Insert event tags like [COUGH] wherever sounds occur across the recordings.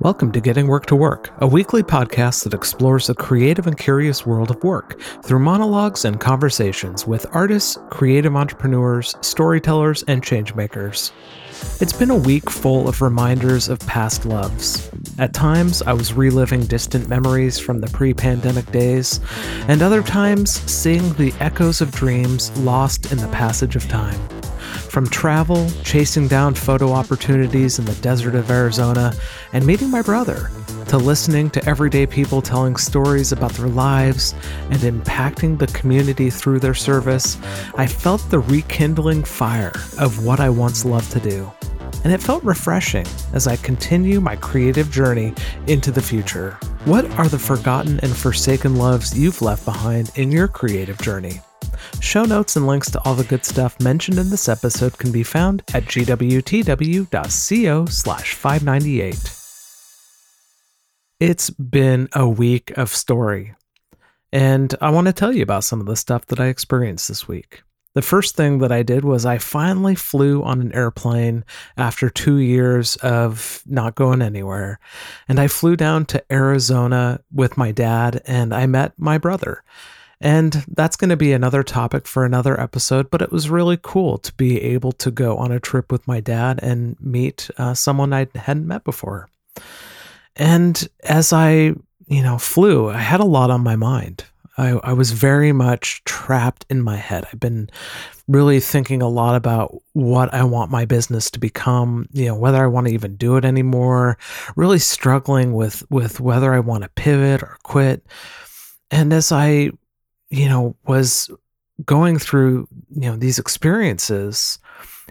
Welcome to Getting Work to Work, a weekly podcast that explores the creative and curious world of work through monologues and conversations with artists, creative entrepreneurs, storytellers, and changemakers. It's been a week full of reminders of past loves. At times, I was reliving distant memories from the pre pandemic days, and other times, seeing the echoes of dreams lost in the passage of time. From travel, chasing down photo opportunities in the desert of Arizona, and meeting my brother, to listening to everyday people telling stories about their lives and impacting the community through their service, I felt the rekindling fire of what I once loved to do. And it felt refreshing as I continue my creative journey into the future. What are the forgotten and forsaken loves you've left behind in your creative journey? Show notes and links to all the good stuff mentioned in this episode can be found at gwtw.co slash 598. It's been a week of story, and I want to tell you about some of the stuff that I experienced this week. The first thing that I did was I finally flew on an airplane after two years of not going anywhere. And I flew down to Arizona with my dad and I met my brother. And that's going to be another topic for another episode, but it was really cool to be able to go on a trip with my dad and meet uh, someone I hadn't met before. And as I, you know, flew, I had a lot on my mind. I, I was very much trapped in my head. I've been really thinking a lot about what I want my business to become, you know, whether I want to even do it anymore, really struggling with with whether I want to pivot or quit. And as I you know, was going through, you know, these experiences,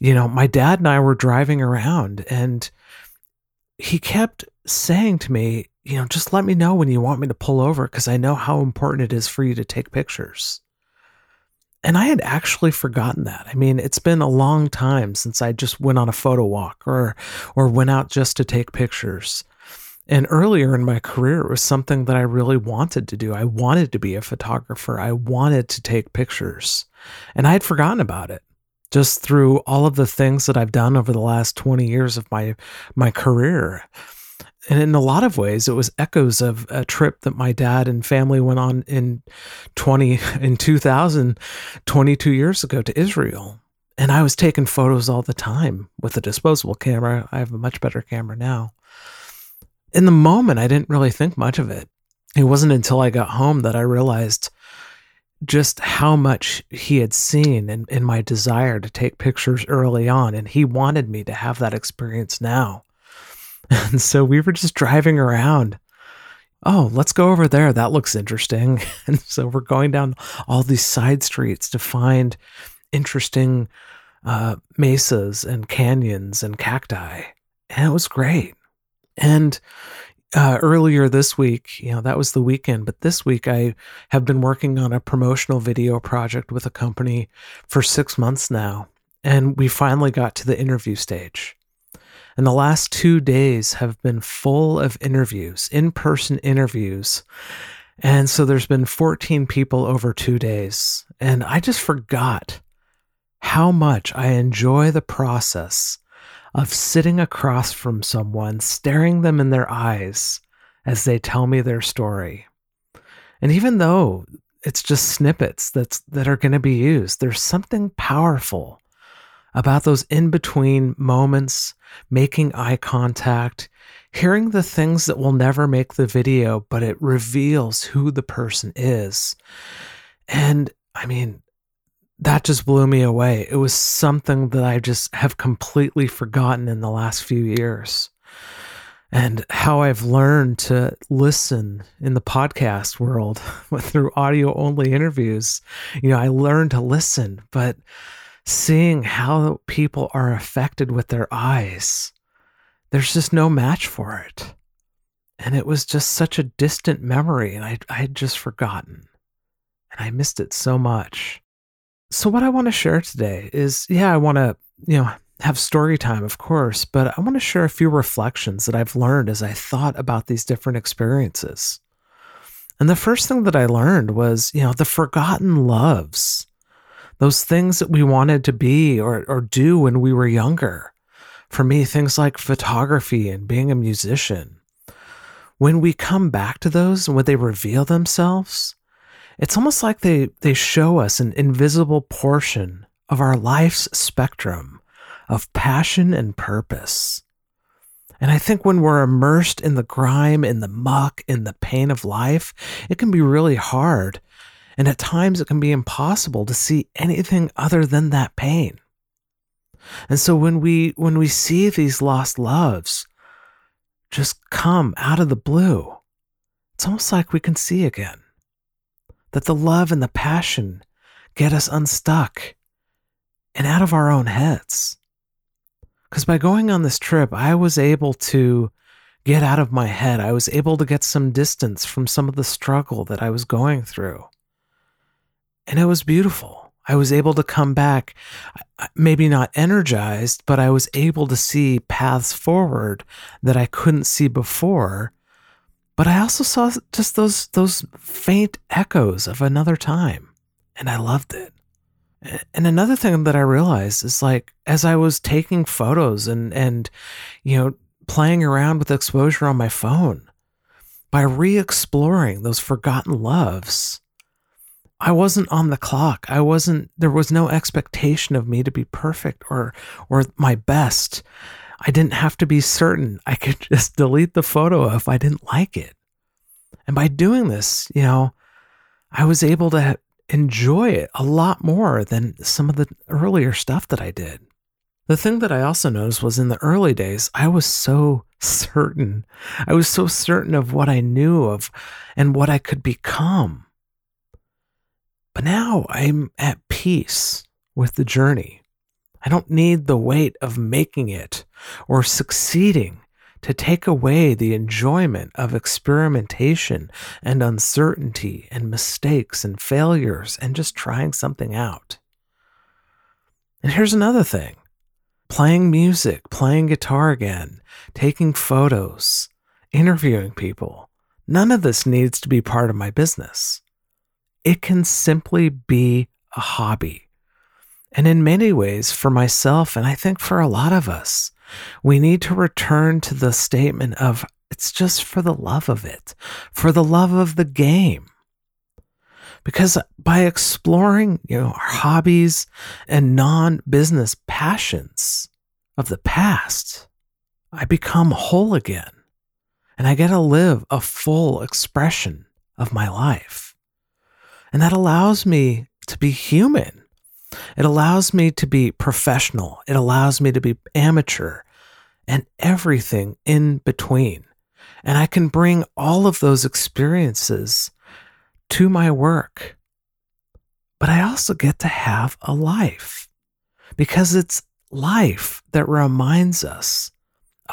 you know, my dad and I were driving around and he kept saying to me, you know, just let me know when you want me to pull over because I know how important it is for you to take pictures. And I had actually forgotten that. I mean, it's been a long time since I just went on a photo walk or or went out just to take pictures. And earlier in my career, it was something that I really wanted to do. I wanted to be a photographer. I wanted to take pictures. And I had forgotten about it just through all of the things that I've done over the last 20 years of my my career. And in a lot of ways, it was echoes of a trip that my dad and family went on in 20 in 2000, 22 years ago to Israel. And I was taking photos all the time with a disposable camera. I have a much better camera now in the moment, I didn't really think much of it. It wasn't until I got home that I realized just how much he had seen in, in my desire to take pictures early on. And he wanted me to have that experience now. [LAUGHS] And so we were just driving around. Oh, let's go over there. That looks interesting. [LAUGHS] And so we're going down all these side streets to find interesting uh, mesas and canyons and cacti. And it was great. And uh, earlier this week, you know, that was the weekend, but this week I have been working on a promotional video project with a company for six months now. And we finally got to the interview stage. And the last two days have been full of interviews, in person interviews. And so there's been 14 people over two days. And I just forgot how much I enjoy the process of sitting across from someone, staring them in their eyes as they tell me their story. And even though it's just snippets that's that are going to be used, there's something powerful about those in between moments, making eye contact, hearing the things that will never make the video, but it reveals who the person is. And I mean, that just blew me away. It was something that I just have completely forgotten in the last few years. And how I've learned to listen in the podcast world [LAUGHS] through audio only interviews. You know, I learned to listen, but seeing how people are affected with their eyes, there's just no match for it. And it was just such a distant memory, and I, I had just forgotten. And I missed it so much. So, what I want to share today is yeah, I want to, you know, have story time, of course, but I want to share a few reflections that I've learned as I thought about these different experiences. And the first thing that I learned was, you know, the forgotten loves, those things that we wanted to be or, or do when we were younger. For me, things like photography and being a musician, when we come back to those and when they reveal themselves, it's almost like they, they show us an invisible portion of our life's spectrum of passion and purpose. And I think when we're immersed in the grime, in the muck, in the pain of life, it can be really hard. And at times it can be impossible to see anything other than that pain. And so when we when we see these lost loves just come out of the blue, it's almost like we can see again. That the love and the passion get us unstuck and out of our own heads. Because by going on this trip, I was able to get out of my head. I was able to get some distance from some of the struggle that I was going through. And it was beautiful. I was able to come back, maybe not energized, but I was able to see paths forward that I couldn't see before. But I also saw just those those faint echoes of another time, and I loved it. And another thing that I realized is like as I was taking photos and and you know playing around with exposure on my phone by re-exploring those forgotten loves I wasn't on the clock. I wasn't there was no expectation of me to be perfect or or my best. I didn't have to be certain. I could [LAUGHS] just delete the photo if I didn't like it. And by doing this, you know, I was able to enjoy it a lot more than some of the earlier stuff that I did. The thing that I also noticed was in the early days, I was so [LAUGHS] certain. I was so certain of what I knew of and what I could become. But now I'm at peace with the journey. I don't need the weight of making it or succeeding to take away the enjoyment of experimentation and uncertainty and mistakes and failures and just trying something out. And here's another thing playing music, playing guitar again, taking photos, interviewing people. None of this needs to be part of my business. It can simply be a hobby. And in many ways, for myself, and I think for a lot of us, we need to return to the statement of it's just for the love of it, for the love of the game. Because by exploring, you know, our hobbies and non-business passions of the past, I become whole again and I get to live a full expression of my life. And that allows me to be human it allows me to be professional. It allows me to be amateur and everything in between. And I can bring all of those experiences to my work. But I also get to have a life because it's life that reminds us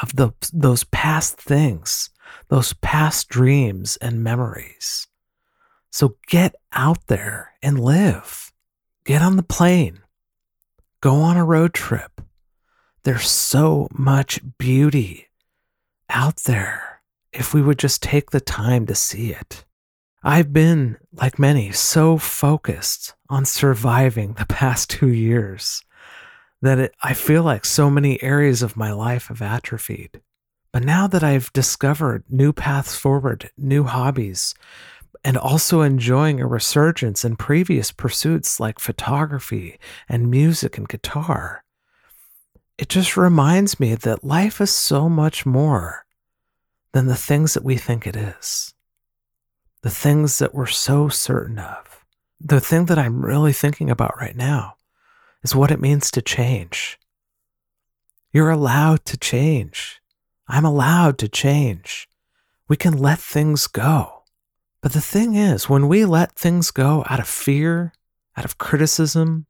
of the, those past things, those past dreams and memories. So get out there and live. Get on the plane. Go on a road trip. There's so much beauty out there if we would just take the time to see it. I've been, like many, so focused on surviving the [LAUGHS] past two years that it, I feel like so many areas of my life have atrophied. But now that I've discovered new paths forward, new hobbies, and also enjoying a resurgence in previous pursuits like photography and music and guitar. It just reminds me that life is so much more than the things that we think it is, the things that we're so certain of. The thing that I'm really thinking about right now is what it means to change. You're allowed to change. I'm allowed to change. We can let things go. But the thing is, when we let things go out of fear, out of criticism,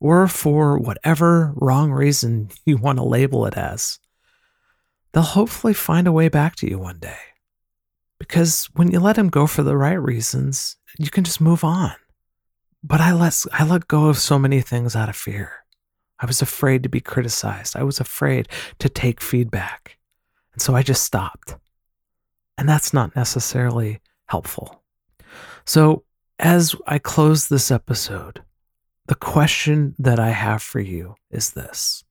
or for whatever wrong reason [LAUGHS] you want to label it as, they'll hopefully find a way back to you one day. Because when you let them go for the right reasons, you can just move on. But I let I let go of so many things out of fear. I was afraid to be criticized. I was afraid to take feedback. And so I just stopped. And that's not necessarily helpful. So, as I close this episode, the question that I have for you is this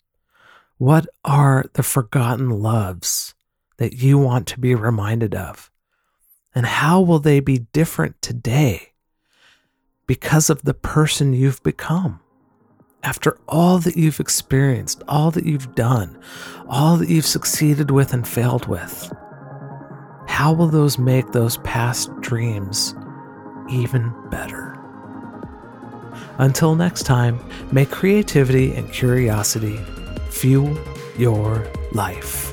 What are the forgotten loves that you want to be reminded of And how will they be different today because of the person you've become? After all that you've experienced, all that you've done, all that you've succeeded with and failed with, how will those make those past dreams even better? Until next time, may creativity and curiosity fuel your life.